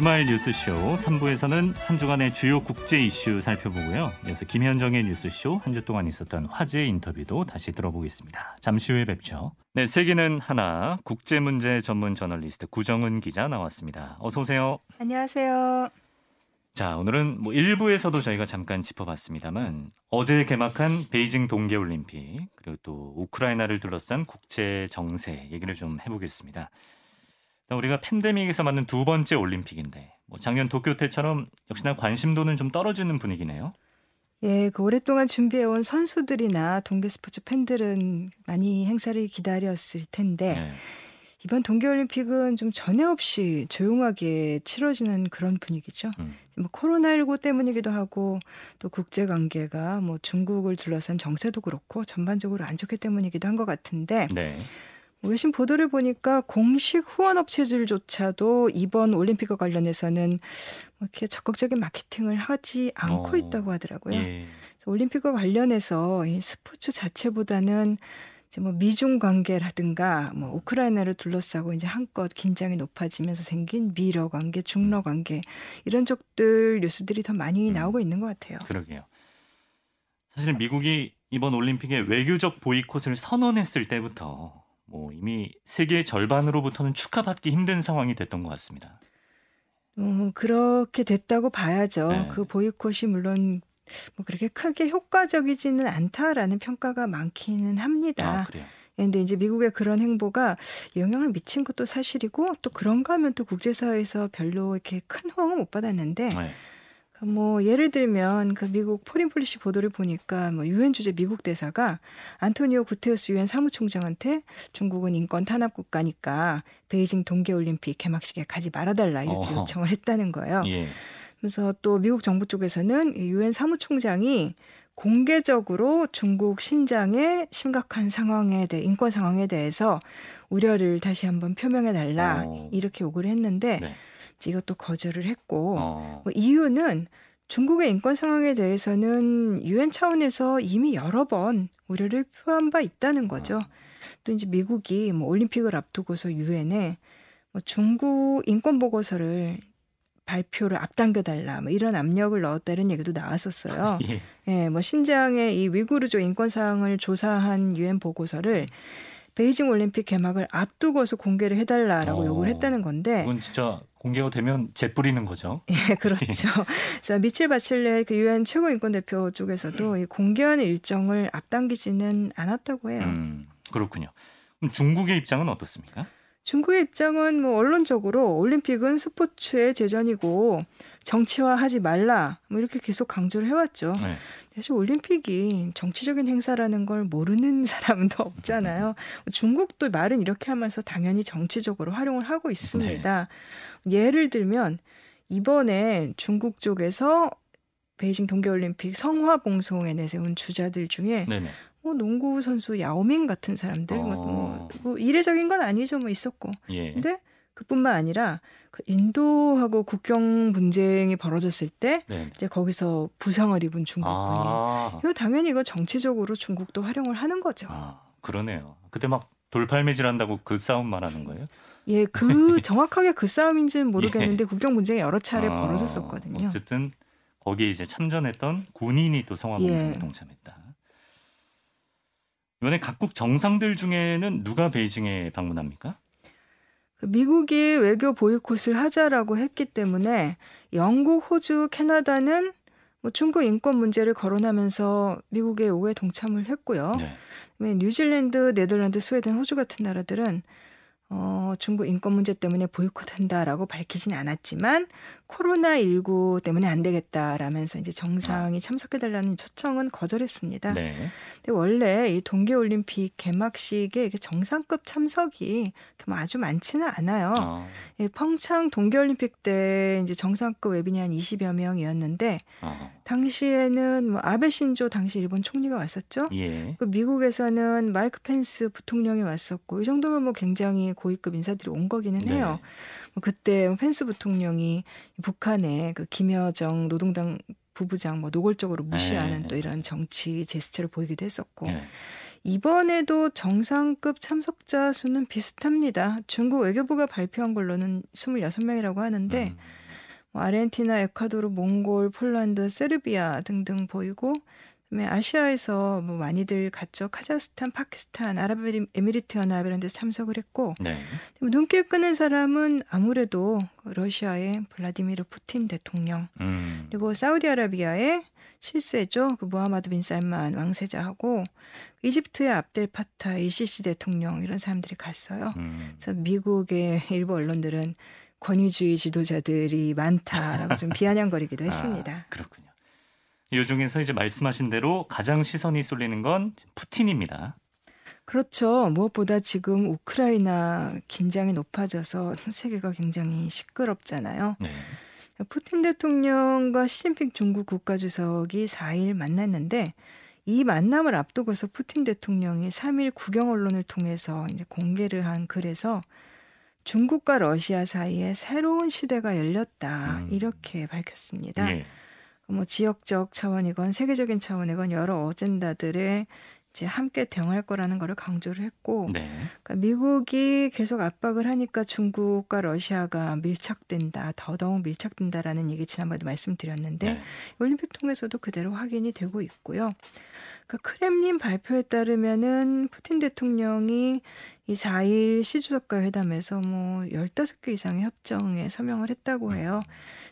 네, 주말 뉴스쇼 3부에서는 한 주간의 주요 국제 이슈 살펴보고요. 이어서 김현정의 뉴스쇼 한 주 동안 있었던 화제 인터뷰도 다시 들어보겠습니다. 잠시 후에 뵙죠. 네, 세계는 하나 국제 문제 전문 저널리스트 구정은 기자 나왔습니다. 어서 오세요. 안녕하세요. 자, 오늘은 뭐 일부에서도 저희가 잠깐 짚어봤습니다만 어제 개막한 베이징 동계 올림픽 그리고 또 우크라이나를 둘러싼 국제 정세 얘기를 좀 해보겠습니다. 우리가 팬데믹에서 맞는 두 번째 올림픽인데 뭐 작년 도쿄 때처럼 역시나 관심도는 좀 떨어지는 분위기네요. 예, 그 오랫동안 준비해온 선수들이나 동계 스포츠 팬들은 많이 행사를 기다렸을 텐데 네. 이번 동계올림픽은 좀 전에 없이 조용하게 치러지는 그런 분위기죠. 음. 뭐 코로나19 때문이기도 하고 또 국제 관계가 뭐 중국을 둘러싼 정세도 그렇고 전반적으로 안 좋기 때문이기도 한 것 같은데 네. 외신 보도를 보니까 공식 후원 업체들조차도 이번 올림픽과 관련해서는 뭐 이렇게 적극적인 마케팅을 하지 않고 어. 있다고 하더라고요. 예. 올림픽과 관련해서 이 스포츠 자체보다는 이제 뭐 미중 관계라든가 뭐 우크라이나를 둘러싸고 이제 한껏 긴장이 높아지면서 생긴 미러 관계, 중러 음. 관계 이런 쪽들 뉴스들이 더 많이 음. 나오고 있는 것 같아요. 그러게요. 사실 미국이 이번 올림픽에 외교적 보이콧을 선언했을 때부터 뭐 이미 세계 절반으로부터는 축하받기 힘든 상황이 됐던 것 같습니다. 어, 그렇게 됐다고 봐야죠. 네. 그 보이콧이 물론 뭐 그렇게 크게 효과적이지는 않다라는 평가가 많기는 합니다. 아, 그래요? 근데 이제 미국의 그런 행보가 영향을 미친 것도 사실이고 또 그런가 하면 또 국제사회에서 별로 이렇게 큰 호응을 못 받았는데 네. 뭐 예를 들면 그 미국 Foreign Policy 보도를 보니까 뭐 유엔 주재 미국 대사가 안토니오 구테흐스 유엔 사무총장한테 중국은 인권 탄압 국가니까 베이징 동계 올림픽 개막식에 가지 말아 달라 이렇게 어 요청을 했다는 거예요. 예. 그래서 또 미국 정부 쪽에서는 유엔 사무총장이 공개적으로 중국 신장의 심각한 상황에 대해 인권 상황에 대해서 우려를 다시 한번 표명해 달라 어. 이렇게 요구를 했는데 네. 이것도 거절을 했고 어. 뭐 이유는 중국의 인권 상황에 대해서는 유엔 차원에서 이미 여러 번 우려를 표한 바 있다는 거죠. 어. 또 이제 미국이 뭐 올림픽을 앞두고서 유엔에 뭐 중국 인권 보고서를 발표를 앞당겨 달라 뭐 이런 압력을 넣었다는 얘기도 나왔었어요. 예. 예, 뭐 신장의 이 위구르족 인권 사항을 조사한 유엔 보고서를 베이징 올림픽 개막을 앞두고서 공개를 해달라라고 어, 요구를 했다는 건데. 이건 진짜 공개가 되면 재뿌리는 거죠. 예, 그렇죠. 그래서 미칠 바칠레 그 유엔 최고 인권 대표 쪽에서도 이 공개하는 일정을 앞당기지는 않았다고 해요. 음, 그렇군요. 그럼 중국의 입장은 어떻습니까? 중국의 입장은 뭐 언론적으로 올림픽은 스포츠의 재전이고 정치화하지 말라 뭐 이렇게 계속 강조를 해왔죠. 네. 사실 올림픽이 정치적인 행사라는 걸 모르는 사람도 없잖아요. 중국도 말은 이렇게 하면서 당연히 정치적으로 활용을 하고 있습니다. 네. 예를 들면 이번에 중국 쪽에서 베이징 동계올림픽 성화 봉송에 내세운 주자들 중에 네네. 뭐 농구 선수 야오밍 같은 사람들 뭐, 뭐, 어. 뭐, 이례적인 건 아니죠 뭐 있었고 예. 근데 그뿐만 아니라 그 인도하고 국경 분쟁이 벌어졌을 때 네. 이제 거기서 부상을 입은 중국군이 아. 이거 당연히 이거 정치적으로 중국도 활용을 하는 거죠. 아, 그러네요. 그때 막 돌팔매질한다고 그 싸움 말하는 거예요? 예, 그 정확하게 그 싸움인지는 모르겠는데 예. 국경 분쟁이 여러 차례 아, 벌어졌었거든요. 어쨌든 거기에 이제 참전했던 군인이 또 성화봉송에 예. 동참했다. 이번에 각국 정상들 중에는 누가 베이징에 방문합니까? 그 미국이 외교 보이콧을 하자라고 했기 때문에 영국, 호주, 캐나다는 뭐 중국 인권 문제를 거론하면서 미국의 요구에 동참을 했고요. 네. 뉴질랜드, 네덜란드, 스웨덴, 호주 같은 나라들은 어, 중국 인권 문제 때문에 보이콧한다라고 밝히진 않았지만 코로나 19 때문에 안 되겠다라면서 이제 정상이 아. 참석해달라는 초청은 거절했습니다. 네. 근데 원래 이 동계 올림픽 개막식에 정상급 참석이 아주 많지는 않아요. 아. 예, 펑창 동계 올림픽 때 이제 정상급 외빈이 한 20여 명이었는데 아. 당시에는 뭐 아베 신조 당시 일본 총리가 왔었죠. 예. 그 미국에서는 마이크 펜스 부통령이 왔었고 이 정도면 뭐 굉장히 고위급 인사들이 온 거기는 네. 해요. 뭐 그때 펜스 부통령이 북한의 그 김여정 노동당 부부장 뭐 노골적으로 무시하는 네. 또 이런 정치 제스처를 보이기도 했었고 네. 이번에도 정상급 참석자 수는 비슷합니다. 중국 외교부가 발표한 걸로는 26명이라고 하는데 음. 뭐 아르헨티나, 에콰도르, 몽골, 폴란드, 세르비아 등등 보이고 그다음에 아시아에서 뭐 많이들 갔죠. 카자흐스탄, 파키스탄, 아랍에미리트 연합 이런 데서 참석을 했고 네. 뭐 눈길 끄는 사람은 아무래도 러시아의 블라디미르 푸틴 대통령 음. 그리고 사우디아라비아의 실세죠. 그 무하마드 빈 살만 왕세자하고 이집트의 압델 파타 이시시 대통령 이런 사람들이 갔어요. 음. 그래서 미국의 일부 언론들은 권위주의 지도자들이 많다라고 좀 비아냥거리기도 아, 했습니다. 아, 그렇군요. 이 중에서 이제 말씀하신 대로 가장 시선이 쏠리는 건 푸틴입니다. 그렇죠. 무엇보다 지금 우크라이나 긴장이 높아져서 세계가 굉장히 시끄럽잖아요. 네. 푸틴 대통령과 시진핑 중국 국가주석이 4일 만났는데 이 만남을 앞두고서 푸틴 대통령이 3일 국영 언론을 통해서 이제 공개를 한 글에서 중국과 러시아 사이에 새로운 시대가 열렸다 음. 이렇게 밝혔습니다. 예. 뭐 지역적 차원이건 세계적인 차원이건 여러 어젠다들의 이제 함께 대응할 거라는 거를 강조를 했고 네. 그러니까 미국이 계속 압박을 하니까 중국과 러시아가 밀착된다 더더욱 밀착된다라는 얘기 지난번에도 말씀드렸는데 네. 올림픽 통해서도 그대로 확인이 되고 있고요. 그 크렘린 발표에 따르면은 푸틴 대통령이 이 4일 시주석과 회담에서 뭐 15개 이상의 협정에 서명을 했다고 해요.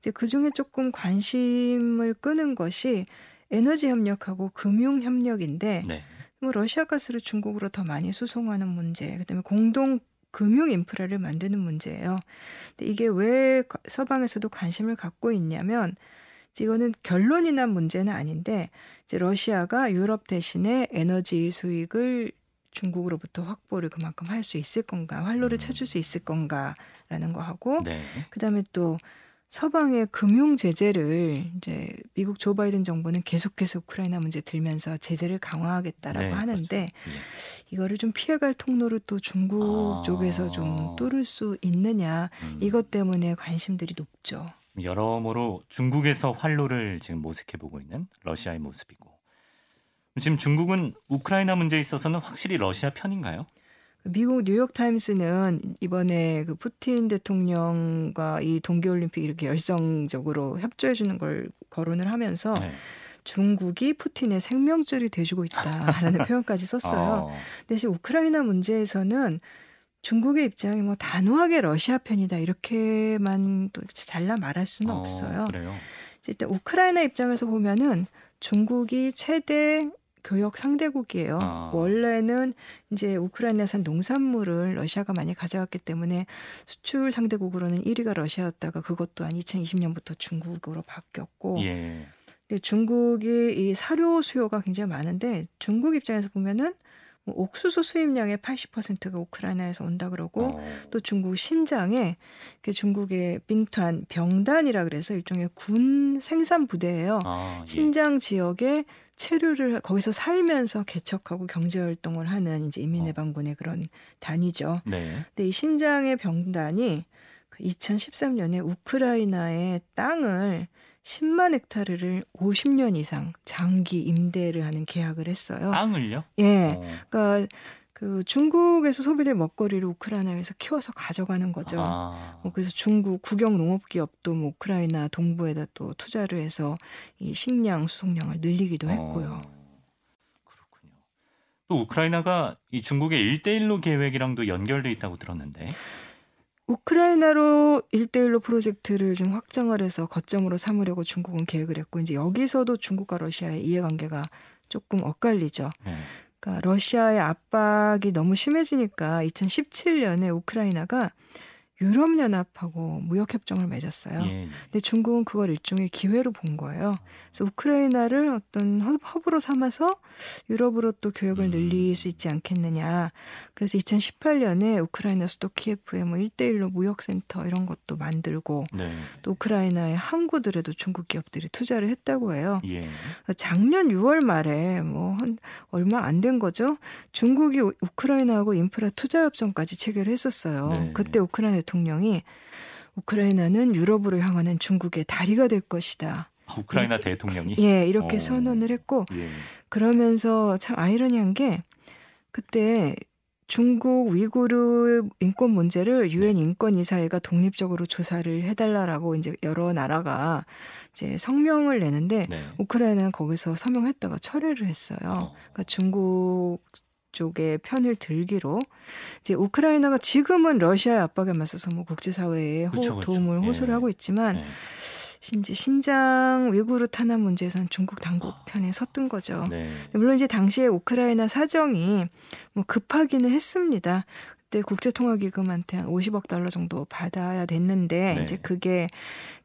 이제 그 중에 조금 관심을 끄는 것이 에너지 협력하고 금융 협력인데 네. 뭐 러시아 가스를 중국으로 더 많이 수송하는 문제, 그다음에 공동 금융 인프라를 만드는 문제예요. 근데 이게 왜 서방에서도 관심을 갖고 있냐면 이거는 결론이 난 문제는 아닌데 이제 러시아가 유럽 대신에 에너지 수익을 중국으로부터 확보를 그만큼 할 수 있을 건가, 활로를 음. 찾을 수 있을 건가라는 거 하고 네. 그다음에 또 서방의 금융 제재를 이제 미국 조 바이든 정부는 계속해서 우크라이나 문제 들면서 제재를 강화하겠다라고 네, 하는데. 예. 이거를 좀 피해갈 통로를 또 중국 아. 쪽에서 좀 뚫을 수 있느냐 음. 이것 때문에 관심들이 높죠. 여러모로 중국에서 활로를 지금 모색해 보고 있는 러시아의 모습이고 지금 중국은 우크라이나 문제에 있어서는 확실히 러시아 편인가요? 미국 뉴욕 타임스는 이번에 그 푸틴 대통령과 이 동계올림픽 이렇게 열성적으로 협조해 주는 걸 거론을 하면서 네. 중국이 푸틴의 생명줄이 돼주고 있다라는 표현까지 썼어요. 어. 대신 우크라이나 문제에서는 중국의 입장이 뭐 단호하게 러시아 편이다 이렇게만 또 잘라 말할 수는 어, 없어요. 그래요? 일단 우크라이나 입장에서 보면은 중국이 최대 교역 상대국이에요. 아. 원래는 이제 우크라이나산 농산물을 러시아가 많이 가져갔기 때문에 수출 상대국으로는 1위가 러시아였다가 그것 또한 2020년부터 중국으로 바뀌었고. 예. 근데 중국이 이 사료 수요가 굉장히 많은데 중국 입장에서 보면은 뭐 옥수수 수입량의 80%가 우크라이나에서 온다 그러고 어. 또 중국 신장에 그 중국의 빙탄 병단이라 그래서 일종의 군 생산 부대예요. 아, 예. 신장 지역에 체류를 거기서 살면서 개척하고 경제 활동을 하는 이제 인민해방군의 어. 그런 단위죠. 네. 근데 이 신장의 병단이 2013년에 그 우크라이나의 땅을 10만 헥타르를 50년 이상 장기 임대를 하는 계약을 했어요. 땅을요? 예. 어. 그러니까 그 중국에서 소비될 먹거리를 우크라이나에서 키워서 가져가는 거죠. 아. 뭐 그래서 중국 국영 농업 기업도 뭐 우크라이나 동부에다 또 투자를 해서 이 식량 수송량을 늘리기도 했고요. 어. 그렇군요. 또 우크라이나가 이 중국의 일대일로 계획이랑도 연결돼 있다고 들었는데. 우크라이나로 일대일로 프로젝트를 좀 확장을 해서 거점으로 삼으려고 중국은 계획을 했고 이제 여기서도 중국과 러시아의 이해관계가 조금 엇갈리죠. 네. 그러니까 러시아의 압박이 너무 심해지니까 2017년에 우크라이나가 유럽연합하고 무역협정을 맺었어요. 예, 예. 근데 중국은 그걸 일종의 기회로 본 거예요. 그래서 우크라이나를 어떤 허브로 삼아서 유럽으로 또 교역을 음. 늘릴 수 있지 않겠느냐. 그래서 2018년에 우크라이나 수도 키예프에 뭐 1대1로 무역센터 이런 것도 만들고 네. 또 우크라이나의 항구들에도 중국 기업들이 투자를 했다고 해요. 예. 작년 6월 말에 뭐 한 얼마 안 된 거죠. 중국이 우크라이나하고 인프라 투자 협정까지 체결을 했었어요. 네. 그때 우크라이나 대통령이 우크라이나는 유럽으로 향하는 중국의 다리가 될 것이다. 아, 우크라이나 이렇게, 대통령이 예 이렇게 오. 어. 선언을 했고 예. 그러면서 참 아이러니한 게 그때 중국 위구르 인권 문제를 유엔 네. 인권 이사회가 독립적으로 조사를 해달라라고 이제 여러 나라가 이제 성명을 내는데 네. 우크라이나는 거기서 서명했다가 철회를 했어요. 어. 그러니까 중국 쪽의 편을 들기로 이제 우크라이나가 지금은 러시아의 압박에 맞서서 뭐 국제사회에 그렇죠, 도움을 그렇죠. 호소를 예. 하고 있지만 예. 이제 신장 위구르 탄압 문제에서는 중국 당국 아. 편에 섰던 거죠. 네. 물론 이제 당시에 우크라이나 사정이 뭐 급하기는 했습니다. 그때 국제통화기금한테 한 50억 달러 정도 받아야 됐는데 네. 이제 그게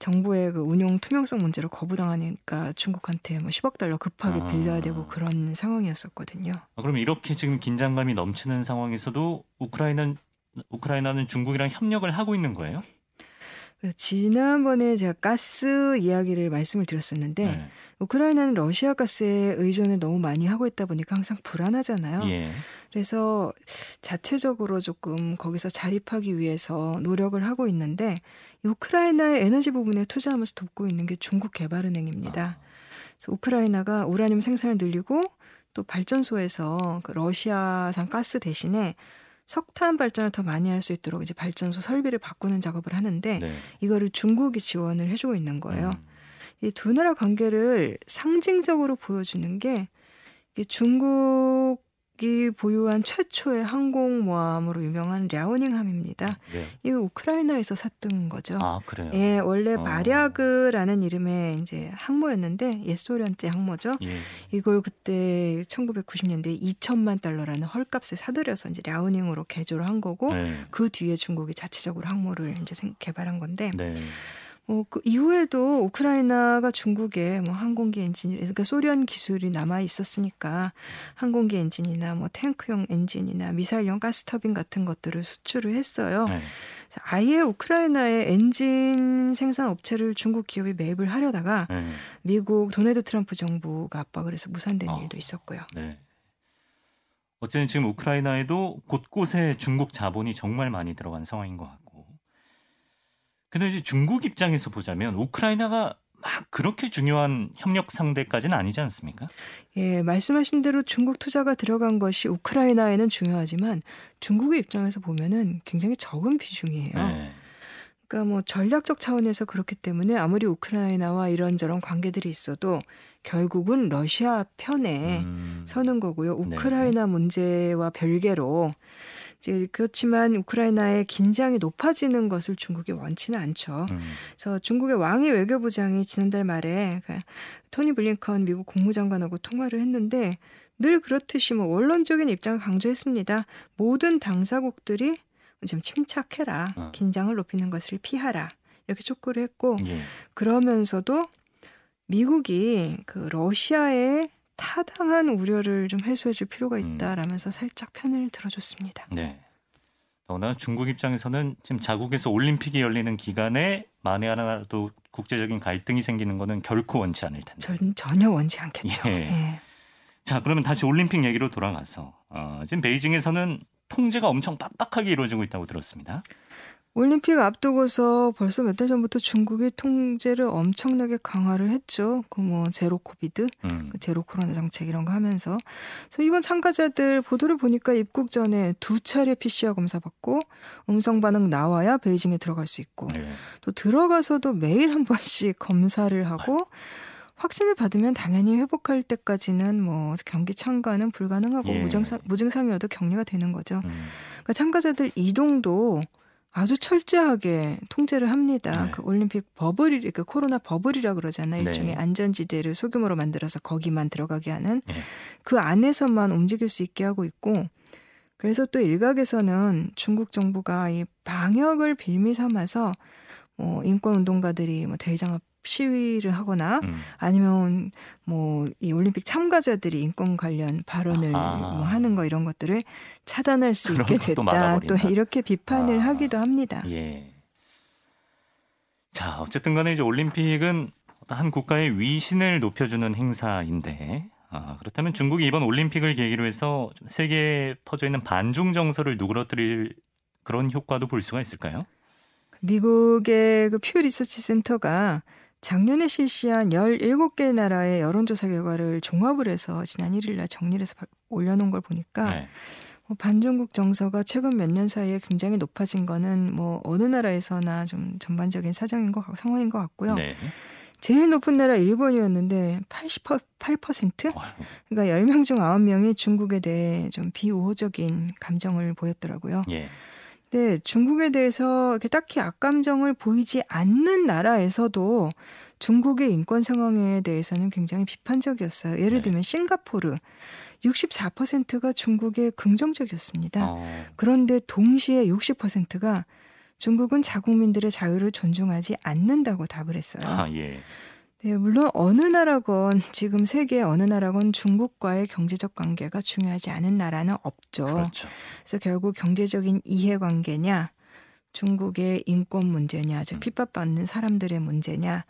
정부의 그 운용 투명성 문제로 거부당하니까 중국한테 뭐 10억 달러 급하게 아. 빌려야 되고 그런 상황이었었거든요. 아, 그럼 이렇게 지금 긴장감이 넘치는 상황에서도 우크라이나는 우크라이나는 중국이랑 협력을 하고 있는 거예요? 지난번에 제가 가스 이야기를 말씀을 드렸었는데 네. 우크라이나는 러시아 가스에 의존을 너무 많이 하고 있다 보니까 항상 불안하잖아요. 예. 그래서 자체적으로 조금 거기서 자립하기 위해서 노력을 하고 있는데 우크라이나의 에너지 부분에 투자하면서 돕고 있는 게 중국 개발은행입니다. 아. 그래서 우크라이나가 우라늄 생산을 늘리고 또 발전소에서 그 러시아산 가스 대신에 석탄 발전을 더 많이 할 수 있도록 이제 발전소 설비를 바꾸는 작업을 하는데 네. 이거를 중국이 지원을 해주고 있는 거예요. 음. 이두 나라 관계를 상징적으로 보여주는 게 중국 이 보유한 최초의 항공모함으로 유명한 랴오닝함입니다. 네. 이거 우크라이나에서 샀던 거죠. 아 그래요? 예, 원래 어. 마랴그라는 이름의 이제 항모였는데 옛소련제 항모죠. 예. 이걸 그때 1990년대 2천만 달러라는 헐값에 사들여서 이제 랴오닝으로 개조를 한 거고 네. 그 뒤에 중국이 자체적으로 항모를 이제 개발한 건데. 네. 어, 그 이후에도 우크라이나가 중국에 뭐 항공기 엔진, 그러니까 소련 기술이 남아 있었으니까 항공기 엔진이나 뭐 탱크용 엔진이나 미사일용 가스터빈 같은 것들을 수출을 했어요. 네. 아예 우크라이나의 엔진 생산 업체를 중국 기업이 매입을 하려다가 네. 미국 도널드 트럼프 정부가 압박을 해서 무산된 어. 일도 있었고요. 네. 어쨌든 지금 우크라이나에도 곳곳에 중국 자본이 정말 많이 들어간 상황인 것 같고. 근데 이제 중국 입장에서 보자면 우크라이나가 막 그렇게 중요한 협력 상대까지는 아니지 않습니까? 예, 말씀하신 대로 중국 투자가 들어간 것이 우크라이나에는 중요하지만 중국의 입장에서 보면은 굉장히 적은 비중이에요. 네. 그러니까 뭐 전략적 차원에서 그렇기 때문에 아무리 우크라이나와 이런저런 관계들이 있어도 결국은 러시아 편에 음. 서는 거고요. 네. 우크라이나 네. 문제와 별개로 이제 그렇지만 우크라이나의 긴장이 높아지는 것을 중국이 원치는 않죠. 음. 그래서 중국의 왕이 외교부장이 지난달 말에 그 토니 블링컨 미국 국무장관하고 통화를 했는데 늘 그렇듯이 뭐 원론적인 입장을 강조했습니다. 모든 당사국들이 좀 침착해라. 어. 긴장을 높이는 것을 피하라. 이렇게 촉구를 했고 예. 그러면서도 미국이 그 러시아의 타당한 우려를 좀 해소해 줄 필요가 음. 있다라면서 음. 살짝 편을 들어줬습니다. 네. 더구나 중국 입장에서는 지금 자국에서 올림픽이 열리는 기간에 만에 하나라도 국제적인 갈등이 생기는 것은 결코 원치 않을 텐데. 전, 전혀 원치 않겠죠. 예. 예. 자, 그러면 다시 올림픽 얘기로 돌아가서 어, 지금 베이징에서는 통제가 엄청 빡빡하게 이루어지고 있다고 들었습니다. 올림픽 앞두고서 벌써 몇 달 전부터 중국이 통제를 엄청나게 강화를 했죠. 그 뭐 제로 코비드, 음. 그 제로 코로나 정책 이런 거 하면서. 그래서 이번 참가자들 보도를 보니까 입국 전에 두 차례 PCR 검사 받고 음성 반응 나와야 베이징에 들어갈 수 있고 네. 또 들어가서도 매일 한 번씩 검사를 하고 확진을 받으면 당연히 회복할 때까지는 뭐 경기 참가는 불가능하고 예. 무증상 무증상이어도 격리가 되는 거죠. 음. 그러니까 참가자들 이동도 아주 철저하게 통제를 합니다. 네. 그 올림픽 버블이 그 코로나 버블이라 그러잖아요. 네. 일종의 안전지대를 소규모로 만들어서 거기만 들어가게 하는 네. 그 안에서만 움직일 수 있게 하고 있고 그래서 또 일각에서는 중국 정부가 이 방역을 빌미 삼아서 뭐 인권 운동가들이 뭐 대장합 시위를 하거나 음. 아니면 뭐 이 올림픽 참가자들이 인권 관련 발언을 뭐 하는 거 이런 것들을 차단할 수 있게 됐다. 또 이렇게 비판을 아. 하기도 합니다. 예. 자, 어쨌든 간에 이제 올림픽은 한 국가의 위신을 높여주는 행사인데 아, 그렇다면 중국이 이번 올림픽을 계기로 해서 세계에 퍼져 있는 반중 정서를 누그러뜨릴 그런 효과도 볼 수가 있을까요? 미국의 그 퓨 리서치 센터가 작년에 실시한 17개 나라의 여론조사 결과를 종합을 해서 지난 1일 날 정리를 해서 올려놓은 걸 보니까 네. 뭐 반중국 정서가 최근 몇 년 사이에 굉장히 높아진 거는 뭐 어느 나라에서나 좀 전반적인 사정인 것 상황인 것 같고요. 네. 제일 높은 나라 일본이었는데 88%? 그러니까 10명 중 9명이 중국에 대해 좀 비우호적인 감정을 보였더라고요. 예. 네, 중국에 대해서 이렇게 딱히 악감정을 보이지 않는 나라에서도 중국의 인권 상황에 대해서는 굉장히 비판적이었어요. 예를 네. 들면 싱가포르 64%가 중국에 긍정적이었습니다. 어. 그런데 동시에 60%가 중국은 자국민들의 자유를 존중하지 않는다고 답을 했어요. 아, 예. 네, 물론 어느 나라건 지금 세계 어느 나라건 중국과의 경제적 관계가 중요하지 않은 나라는 없죠. 그렇죠. 그래서 결국 경제적인 이해관계냐, 중국의 인권 문제냐, 즉 음. 핍박받는 사람들의 문제냐,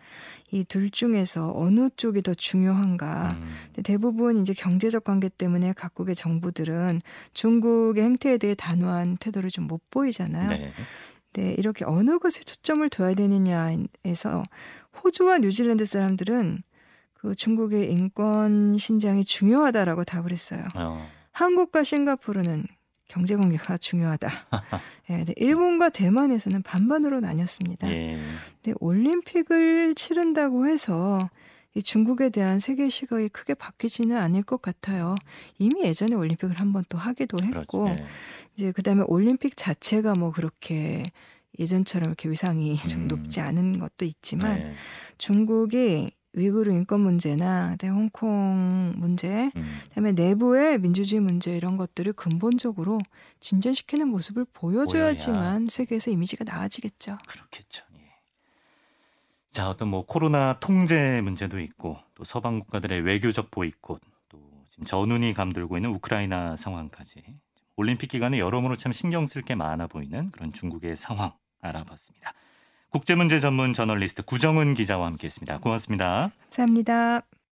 이 둘 중에서 어느 쪽이 더 중요한가. 음. 대부분 이제 경제적 관계 때문에 각국의 정부들은 중국의 행태에 대해 단호한 태도를 좀 못 보이잖아요. 네. 네, 이렇게 어느 것에 초점을 둬야 되느냐에서 호주와 뉴질랜드 사람들은 그 중국의 인권 신장이 중요하다라고 답을 했어요. 어. 한국과 싱가포르는 경제 관계가 중요하다. 예, 네, 일본과 대만에서는 반반으로 나뉘었습니다. 예. 네, 올림픽을 치른다고 해서 이 중국에 대한 세계 시각이 크게 바뀌지는 않을 것 같아요. 이미 예전에 올림픽을 한 번 또 하기도 했고, 그렇지. 네. 이제 그다음에 올림픽 자체가 뭐 그렇게 예전처럼 이렇게 위상이 좀 음. 높지 않은 것도 있지만 네. 중국이 위구르 인권 문제나 홍콩 문제, 음. 그다음에 내부의 민주주의 문제 이런 것들을 근본적으로 진전시키는 모습을 보여줘야지만 보여야. 세계에서 이미지가 나아지겠죠. 그렇겠죠. 예. 자, 어떤 뭐 코로나 통제 문제도 있고 또 서방 국가들의 외교적 보이콧, 또 지금 전운이 감돌고 있는 우크라이나 상황까지 올림픽 기간에 여러모로 참 신경 쓸 게 많아 보이는 그런 중국의 상황 알아봤습니다. 국제문제 전문 저널리스트 구정은 기자와 함께했습니다. 고맙습니다. 감사합니다.